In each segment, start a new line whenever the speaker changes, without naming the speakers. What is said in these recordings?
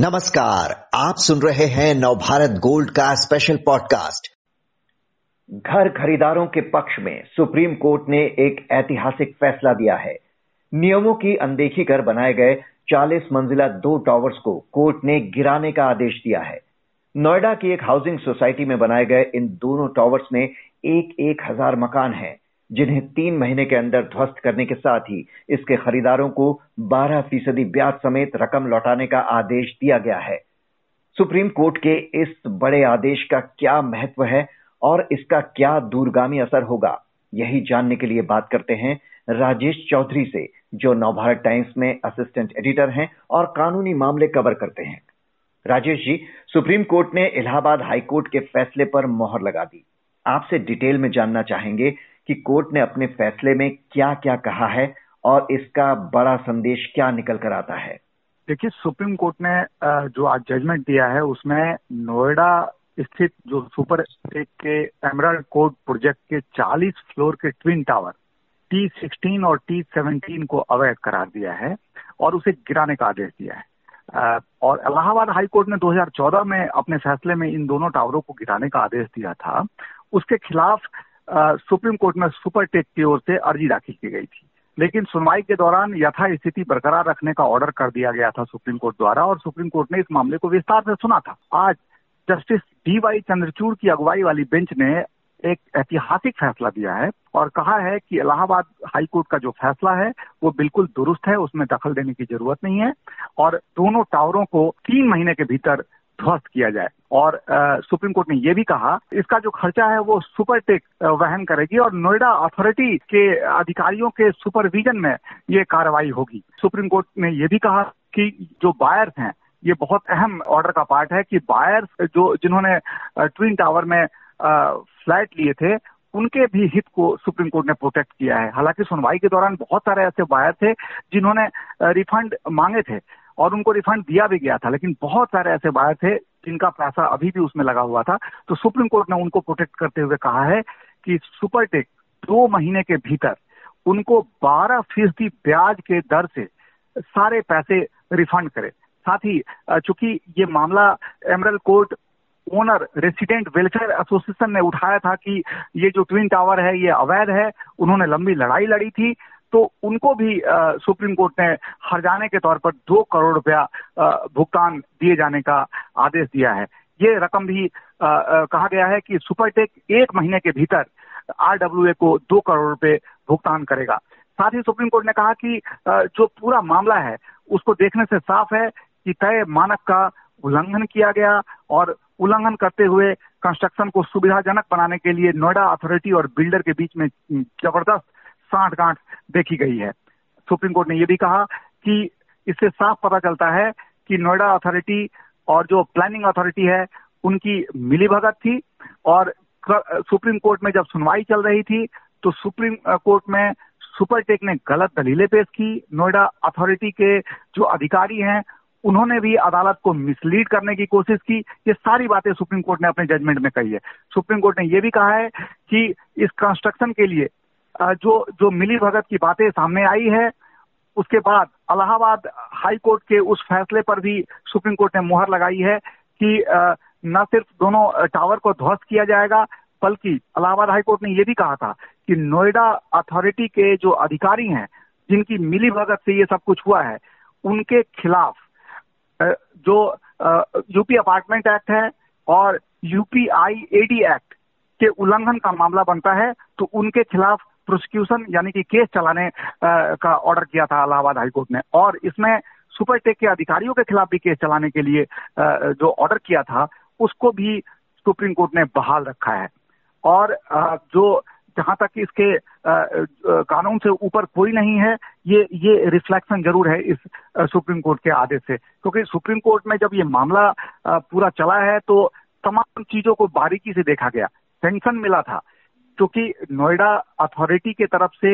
नमस्कार, आप सुन रहे हैं नवभारत गोल्ड का स्पेशल पॉडकास्ट
घर खरीदारों के पक्ष में सुप्रीम कोर्ट ने एक ऐतिहासिक फैसला दिया है। नियमों की अनदेखी कर बनाए गए 40 मंजिला दो टावर्स को कोर्ट ने गिराने का आदेश दिया है। नोएडा की एक हाउसिंग सोसाइटी में बनाए गए इन दोनों टावर्स में एक एक हज़ार मकान हैं। जिन्हें तीन महीने के अंदर ध्वस्त करने के साथ ही इसके खरीदारों को 12 फ़ीसदी ब्याज समेत रकम लौटाने का आदेश दिया गया है। सुप्रीम कोर्ट के इस बड़े आदेश का क्या महत्व है और इसका क्या दूरगामी असर होगा, यही जानने के लिए बात करते हैं राजेश चौधरी से, जो नवभारत टाइम्स में असिस्टेंट एडिटर हैं और कानूनी मामले कवर करते हैं। राजेश जी, सुप्रीम कोर्ट ने इलाहाबाद हाईकोर्ट के फैसले पर मोहर लगा दी। आपसे डिटेल में जानना चाहेंगे कि कोर्ट ने अपने फैसले में क्या क्या कहा है और इसका बड़ा संदेश क्या निकल कर आता है?
देखिए, सुप्रीम कोर्ट ने जो आज जजमेंट दिया है, उसमें नोएडा स्थित जो सुपर टेक के एमरल्ड कोर्ट प्रोजेक्ट के 40 फ्लोर के ट्विन टावर टी सिक्सटीन और टी सेवनटीन को अवैध करार दिया है और उसे गिराने का आदेश दिया है। और इलाहाबाद हाई कोर्ट ने 2014 में अपने फैसले में इन दोनों टावरों को गिराने का आदेश दिया था। उसके खिलाफ सुप्रीम कोर्ट में सुपर टेक की ओर से अर्जी दाखिल की गई थी। लेकिन सुनवाई के दौरान यथा स्थिति बरकरार रखने का ऑर्डर कर दिया गया था सुप्रीम कोर्ट द्वारा और सुप्रीम कोर्ट ने इस मामले को विस्तार से सुना था। आज जस्टिस डी वाई चंद्रचूड़ की अगुवाई वाली बेंच ने एक ऐतिहासिक फैसला दिया है और कहा है कि इलाहाबाद हाई कोर्ट का जो फैसला है, वो बिल्कुल दुरुस्त है, उसमें दखल देने की ज़रूरत नहीं है और दोनों टावरों को तीन महीने के भीतर ध्वस्त किया जाए। और आ, सुप्रीम कोर्ट ने यह भी कहा इसका जो खर्चा है वो सुपरटेक वहन करेगी और नोएडा अथॉरिटी के अधिकारियों के सुपरविजन में ये कार्रवाई होगी। सुप्रीम कोर्ट ने यह भी कहा कि जो बायर्स हैं ये बहुत अहम ऑर्डर का पार्ट है कि बायर्स जो जिन्होंने ट्विन टावर में फ्लैट लिए थे उनके भी हित को सुप्रीम कोर्ट ने प्रोटेक्ट किया है। हालाँकि सुनवाई के दौरान बहुत सारे ऐसे बायर थे जिन्होंने रिफंड मांगे थे। और उनको रिफंड दिया भी गया था, लेकिन बहुत सारे ऐसे बायर थे जिनका पैसा अभी भी उसमें लगा हुआ था। तो सुप्रीम कोर्ट ने उनको प्रोटेक्ट करते हुए कहा है कि सुपरटेक दो महीने के भीतर उनको 12 फ़ीसदी ब्याज के दर से सारे पैसे रिफंड करे। साथ ही चूँकि ये मामला emerald court owner resident welfare association ने उठाया था कि ये जो ट्विन टावर है, ये अवैध है, उन्होंने लंबी लड़ाई लड़ी थी तो उनको भी आ, सुप्रीम कोर्ट ने हरजाने के तौर पर दो करोड़ रुपया भुगतान दिए जाने का आदेश दिया है। ये रकम भी आ, आ, कहा गया है कि सुपरटेक एक महीने के भीतर आरडब्ल्यू को दो करोड़ रुपए भुगतान करेगा। साथ ही सुप्रीम कोर्ट ने कहा कि जो पूरा मामला है उसको देखने से साफ़ है कि तय मानक का उल्लंघन किया गया और उल्लंघन करते हुए कंस्ट्रक्शन को सुविधाजनक बनाने के लिए नोएडा अथॉरिटी और बिल्डर के बीच में ज़बरदस्त साठ गांठ देखी गई है। सुप्रीम कोर्ट ने यह भी कहा कि इससे साफ़ पता चलता है कि नोएडा अथॉरिटी और जो प्लानिंग अथॉरिटी है, उनकी मिलीभगत थी और सुप्रीम कोर्ट में जब सुनवाई चल रही थी तो सुप्रीम कोर्ट में सुपरटेक ने गलत दलीलें पेश की। नोएडा अथॉरिटी के जो अधिकारी हैं, उन्होंने भी अदालत को मिसलीड करने की कोशिश की। ये सारी बातें सुप्रीम कोर्ट ने अपने जजमेंट में कही है। सुप्रीम कोर्ट ने यह भी कहा है कि इस कंस्ट्रक्शन के लिए जो जो मिली भगत की बातें सामने आई है, उसके बाद अलाहाबाद हाई कोर्ट के उस फैसले पर भी सुप्रीम कोर्ट ने मुहर लगाई है कि न सिर्फ़ दोनों टावर को ध्वस्त किया जाएगा, बल्कि अलाहाबाद हाई कोर्ट ने यह भी कहा था कि नोएडा अथॉरिटी के जो अधिकारी हैं, जिनकी मिली भगत से ये सब कुछ हुआ है, उनके खिलाफ जो यूपी अपार्टमेंट एक्ट है और यूपीआई एडी एक्ट के उल्लंघन का मामला बनता है तो उनके खिलाफ प्रोसिक्यूशन यानी कि केस चलाने का ऑर्डर किया था इलाहाबाद हाईकोर्ट ने। और इसमें सुपरटेक के अधिकारियों के खिलाफ भी केस चलाने के लिए जो ऑर्डर किया था, उसको भी सुप्रीम कोर्ट ने बहाल रखा है। और जो जहाँ तक इसके कानून से ऊपर कोई नहीं है, ये ये रिफ्लेक्शन ज़रूर है इस सुप्रीम कोर्ट के आदेश से। क्योंकि सुप्रीम कोर्ट में जब ये मामला पूरा चला है तो तमाम चीज़ों को बारीकी से देखा गया। सेंक्शन मिला था। क्योंकि नोएडा अथॉरिटी के तरफ़ से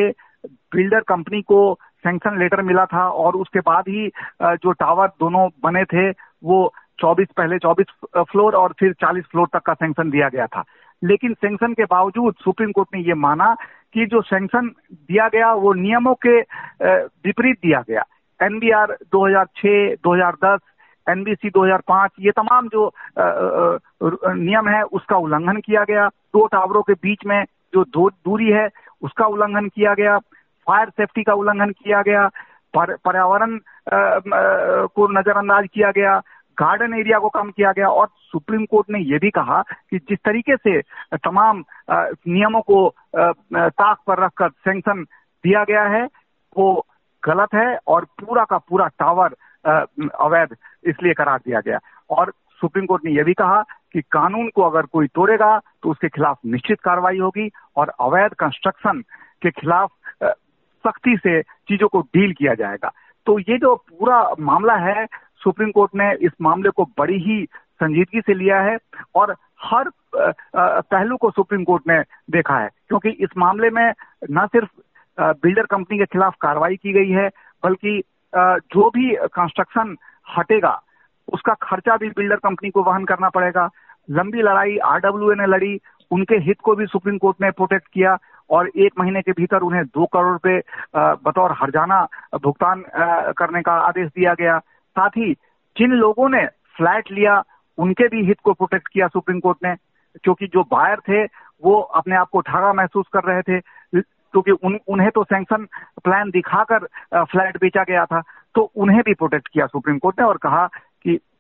बिल्डर कंपनी को सैंक्शन लेटर मिला था और उसके बाद ही जो टावर दोनों बने थे वो 24 पहले 24 फ्लोर और फिर 40 फ्लोर तक का सैंक्शन दिया गया था। लेकिन सैंक्शन के बावजूद सुप्रीम कोर्ट ने ये माना कि जो सैंक्शन दिया गया वो नियमों के विपरीत दिया गया। एनबीआर 2006, 2010 एनबीसी 2005 ये तमाम जो नियम है उसका उल्लंघन किया गया। दो टावरों के बीच में जो दूरी है, उसका उल्लंघन किया गया फायर सेफ्टी का उल्लंघन किया गया पर्यावरण को नजरअंदाज किया गया गार्डन एरिया को कम किया गया और सुप्रीम कोर्ट ने यह भी कहा कि जिस तरीके से तमाम नियमों को ताक पर रखकर सैंक्शन दिया गया है, वो गलत है और पूरा का पूरा टावर अवैध इसलिए करार दिया गया। और सुप्रीम कोर्ट ने यह भी कहा कि कानून को अगर कोई तोड़ेगा तो उसके खिलाफ निश्चित कार्रवाई होगी और अवैध कंस्ट्रक्शन के खिलाफ सख्ती से चीज़ों को डील किया जाएगा। तो ये जो पूरा मामला है, सुप्रीम कोर्ट ने इस मामले को बड़ी ही संजीदगी से लिया है और हर पहलू को सुप्रीम कोर्ट ने देखा है। क्योंकि इस मामले में न सिर्फ़ बिल्डर कंपनी के खिलाफ कार्रवाई की गई है, बल्कि जो भी कंस्ट्रक्शन हटेगा, उसका खर्चा भी बिल्डर कंपनी को वहन करना पड़ेगा। लंबी लड़ाई आरडब्ल्यू ने लड़ी उनके हित को भी सुप्रीम कोर्ट ने प्रोटेक्ट किया और एक महीने के भीतर उन्हें दो करोड़ रुपए बतौर हरजाना भुगतान करने का आदेश दिया गया। साथ ही जिन लोगों ने फ्लैट लिया उनके भी हित को प्रोटेक्ट किया सुप्रीम कोर्ट ने क्योंकि जो बायर थे वो अपने आप को ठगा महसूस कर रहे थे क्योंकि उन, उन्हें तो सैंक्शन प्लान दिखाकर फ्लैट बेचा गया था तो उन्हें भी प्रोटेक्ट किया सुप्रीम कोर्ट ने और कहा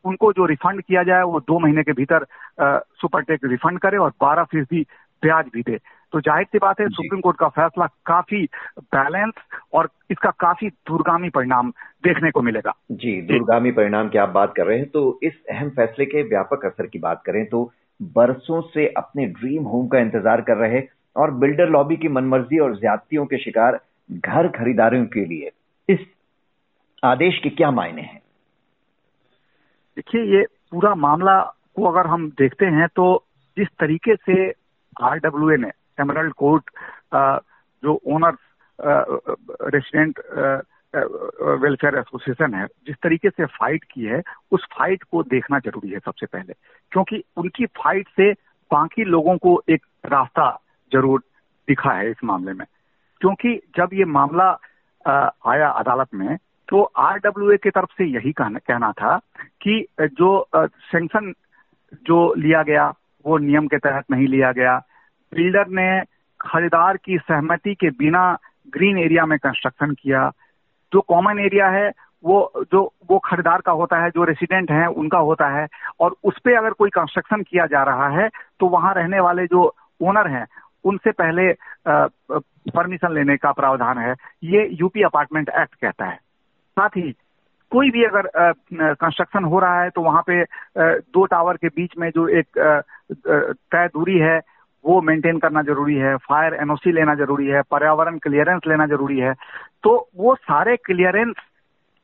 उनको जो रिफंड किया जाए वो दो महीने के भीतर सुपरटेक रिफंड करे और बारह फ़ीसदी ब्याज भी दे। तो ज़ाहिर सी बात है सुप्रीम कोर्ट का फैसला काफ़ी बैलेंस और इसका काफ़ी दूरगामी परिणाम देखने को मिलेगा।
जी दूरगामी परिणाम की आप बात कर रहे हैं तो इस अहम फैसले के व्यापक असर की बात करें तो बरसों से अपने ड्रीम होम का इंतज़ार कर रहे और बिल्डर लॉबी की मनमर्जी और ज्यादतियों के शिकार घर खरीदारों के लिए। इस आदेश के क्या मायने हैं?
देखिए, ये पूरा मामला को अगर हम देखते हैं तो जिस तरीके से आरडब्ल्यू ने एमरल्ड कोर्ट जो ओनर्स रेसिडेंट वेलफेयर एसोसिएशन है, जिस तरीके से फाइट की है, उस फाइट को देखना ज़रूरी है सबसे पहले। क्योंकि उनकी फाइट से बाकी लोगों को एक रास्ता ज़रूर दिखा है इस मामले में। क्योंकि जब ये मामला आया अदालत में तो आरडब्ल्यू की तरफ़ से यही कहना, कहना था कि जो सेंक्शन जो लिया गया वो नियम के तहत नहीं लिया गया। बिल्डर ने खरीदार की सहमति के बिना ग्रीन एरिया में कंस्ट्रक्शन किया। जो कॉमन एरिया है वो जो वो खरीदार का होता है जो रेसिडेंट है उनका होता है। और उस पर अगर कोई कंस्ट्रक्शन किया जा रहा है तो वहाँ रहने वाले जो ओनर हैं उनसे पहले परमिशन लेने का प्रावधान है। ये यूपी अपार्टमेंट एक्ट कहता है। साथ ही कोई भी अगर कंस्ट्रक्शन हो रहा है तो वहाँ पे दो टावर के बीच में जो एक तय दूरी है, वो मेंटेन करना ज़रूरी है। फायर एनओसी लेना ज़रूरी है, पर्यावरण क्लियरेंस लेना ज़रूरी है। तो वो सारे क्लियरेंस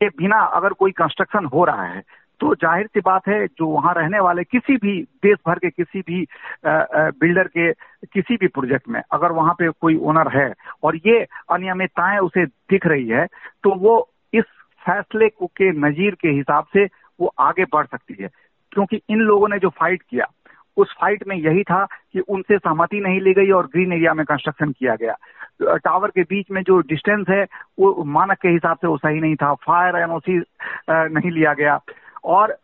के बिना अगर कोई कंस्ट्रक्शन हो रहा है तो ज़ाहिर सी बात है, जो वहाँ रहने वाले किसी भी देश भर के, किसी भी बिल्डर के, किसी भी प्रोजेक्ट में अगर वहाँ पे कोई ओनर है, और ये अनियमितताएँ उसे दिख रही है तो वो इस फैसले को नजीर के हिसाब से वो आगे बढ़ सकती है। क्योंकि इन लोगों ने जो फाइट किया, उस फाइट में यही था कि उनसे सहमति नहीं ली गई और ग्रीन एरिया में कंस्ट्रक्शन किया गया। टावर के बीच में जो डिस्टेंस है, वो मानक के हिसाब से वो सही नहीं था। फायर एनओसी नहीं लिया गया। और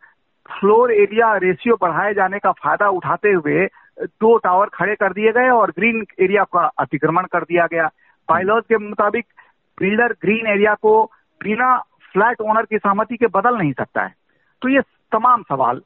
फ्लोर एरिया रेशियो बढ़ाए जाने का फ़ायदा उठाते हुए, दो टावर खड़े कर दिए गए और ग्रीन एरिया का अतिक्रमण कर दिया गया। पायलॉज के मुताबिक बिल्डर ग्रीन एरिया को बिना फ्लैट ओनर की सहमति के बदल नहीं सकता है। तो ये तमाम सवाल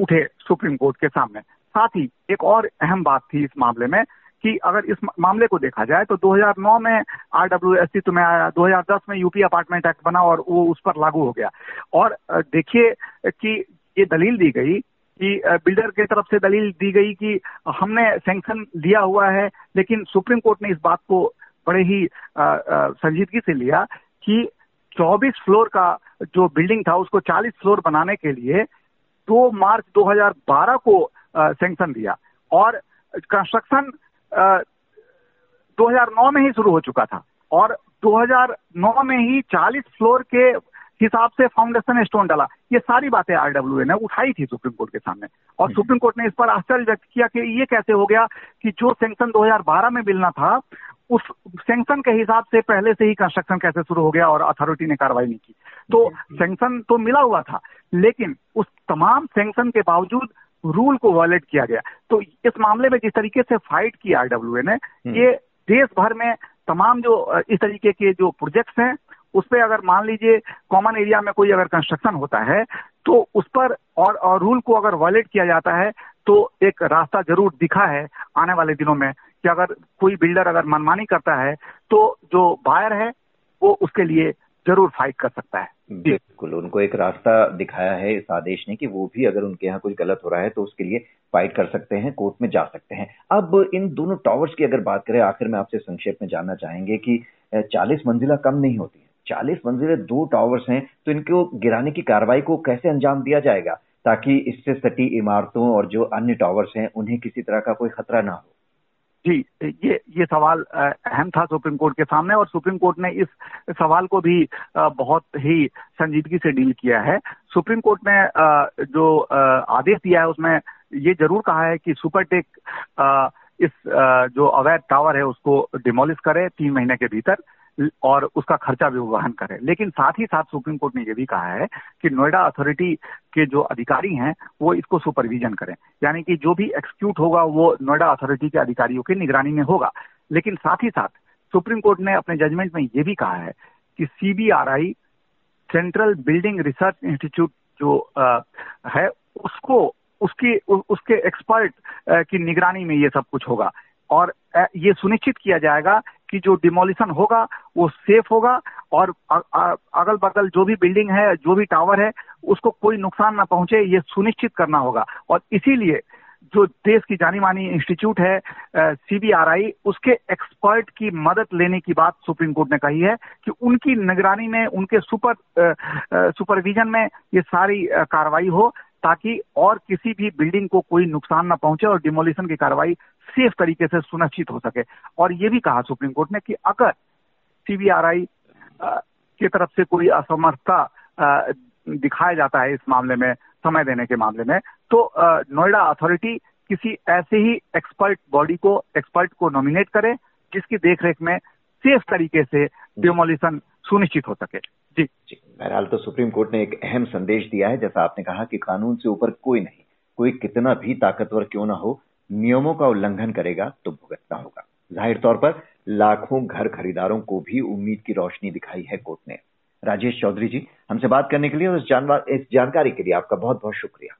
उठे सुप्रीम कोर्ट के सामने। साथ ही एक और अहम बात थी इस मामले में कि अगर इस मामले को देखा जाए तो 2009 में आरडब्ल्यू अस्तित्व में आया 2010 में यूपी अपार्टमेंट एक्ट बना और वो उस पर लागू हो गया। और देखिए कि ये दलील दी गई कि बिल्डर की तरफ़ से दलील दी गई कि हमने सैंक्शन लिया हुआ है, लेकिन सुप्रीम कोर्ट ने इस बात को बड़े ही संजीदगी से लिया कि 24 फ्लोर का जो बिल्डिंग था उसको 40 फ्लोर बनाने के लिए 2 मार्च 2012 को सैंक्शन दिया। और कंस्ट्रक्शन 2009 में ही शुरू हो चुका था। और 2009 में ही 40 फ्लोर के हिसाब से फाउंडेशन स्टोन डाला। ये सारी बातें आरडब्ल्यू ने उठाई थी सुप्रीम कोर्ट के सामने। और सुप्रीम कोर्ट ने इस पर आश्चर्य व्यक्त किया कि ये कैसे हो गया कि जो सेंक्शन 2012 में मिलना था उस सेंक्शन के हिसाब से पहले से ही कंस्ट्रक्शन कैसे शुरू हो गया और अथॉरिटी ने कार्रवाई नहीं की। तो सेंक्शन तो मिला हुआ था लेकिन उस तमाम सेंक्शन के बावजूद रूल को वायलेट किया गया। तो इस मामले में जिस तरीके से फाइट की आरडब्ल्यू ने हम्म। ये देश भर में तमाम जो इस तरीके के जो प्रोजेक्ट्स हैं उस पर अगर मान लीजिए कॉमन एरिया में कोई अगर कंस्ट्रक्शन होता है तो उस पर और, और रूल को अगर वायलेट किया जाता है तो एक रास्ता ज़रूर दिखा है आने वाले दिनों में। कि अगर कोई बिल्डर अगर मनमानी करता है तो जो बायर है, वो उसके लिए ज़रूर फाइट कर सकता है।
बिल्कुल, उनको एक रास्ता दिखाया है इस आदेश ने कि वो भी अगर उनके यहाँ कुछ गलत हो रहा है तो उसके लिए फाइट कर सकते हैं कोर्ट में जा सकते हैं। अब इन दोनों टावर्स की अगर बात करें, आखिर में आपसे संक्षेप में जानना चाहेंगे कि चालीस मंजिला कम नहीं होती है। चालीस मंजिले दो टावर्स हैं तो इनको गिराने की कार्रवाई को कैसे अंजाम दिया जाएगा, ताकि इससे सटी इमारतों और जो अन्य टावर्स हैं, उन्हें किसी तरह का कोई खतरा ना हो।
जी, ये ये सवाल अहम था सुप्रीम कोर्ट के सामने और सुप्रीम कोर्ट ने इस सवाल को भी बहुत ही संजीदगी से डील किया है। सुप्रीम कोर्ट ने जो आदेश दिया है उसमें ये ज़रूर कहा है कि सुपरटेक इस जो अवैध टावर है उसको डिमोलिश करे तीन महीने के भीतर। और उसका खर्चा भी वहन करे। लेकिन साथ ही साथ सुप्रीम कोर्ट ने यह भी कहा है कि नोएडा अथॉरिटी के जो अधिकारी हैं वो इसको सुपरविजन करें। यानी कि जो भी एक्सक्यूट होगा वो नोएडा अथॉरिटी के अधिकारियों की निगरानी में होगा। लेकिन साथ ही साथ सुप्रीम कोर्ट ने अपने जजमेंट में ये भी कहा है कि CBRI central building research institute जो आ, है उसको उसकी उ, उसके एक्सपर्ट की निगरानी में ये सब कुछ होगा। और ये सुनिश्चित किया जाएगा कि जो डिमोलिशन होगा, वो सेफ़ होगा और अगल बगल जो भी बिल्डिंग है, जो भी टावर है, उसको कोई नुकसान ना पहुँचे, ये सुनिश्चित करना होगा। और इसीलिए जो देश की जानी मानी इंस्टीट्यूट है सीबीआरआई उसके एक्सपर्ट की मदद लेने की बात सुप्रीम कोर्ट ने कही है कि उनकी निगरानी में, उनके सुपर सुपरविजन में ये सारी कार्रवाई हो। ताकि और किसी भी बिल्डिंग को कोई नुकसान न पहुँचे और डिमोलिशन की कार्रवाई सेफ़ तरीके से सुनिश्चित हो सके। और ये भी कहा सुप्रीम कोर्ट ने कि अगर सीबीआरआई की तरफ़ से कोई असमर्थता दिखाया जाता है इस मामले में, समय देने के मामले में तो नोएडा अथॉरिटी किसी ऐसे ही एक्सपर्ट बॉडी को एक्सपर्ट को नॉमिनेट करे, जिसकी देखरेख में सेफ़ तरीके से डिमोलिशन सुनिश्चित हो सके। जी।
जी, बहरहाल तो सुप्रीम कोर्ट ने एक अहम संदेश दिया है, जैसा आपने कहा कि कानून से ऊपर कोई नहीं, कोई कितना भी ताकतवर क्यों ना हो, नियमों का उल्लंघन करेगा तो भुगतना होगा। ज़ाहिर तौर पर, लाखों घर खरीदारों को भी उम्मीद की रोशनी दिखाई है कोर्ट ने। राजेश चौधरी जी, हमसे बात करने के लिए और इस जानकारी के लिए आपका बहुत बहुत शुक्रिया।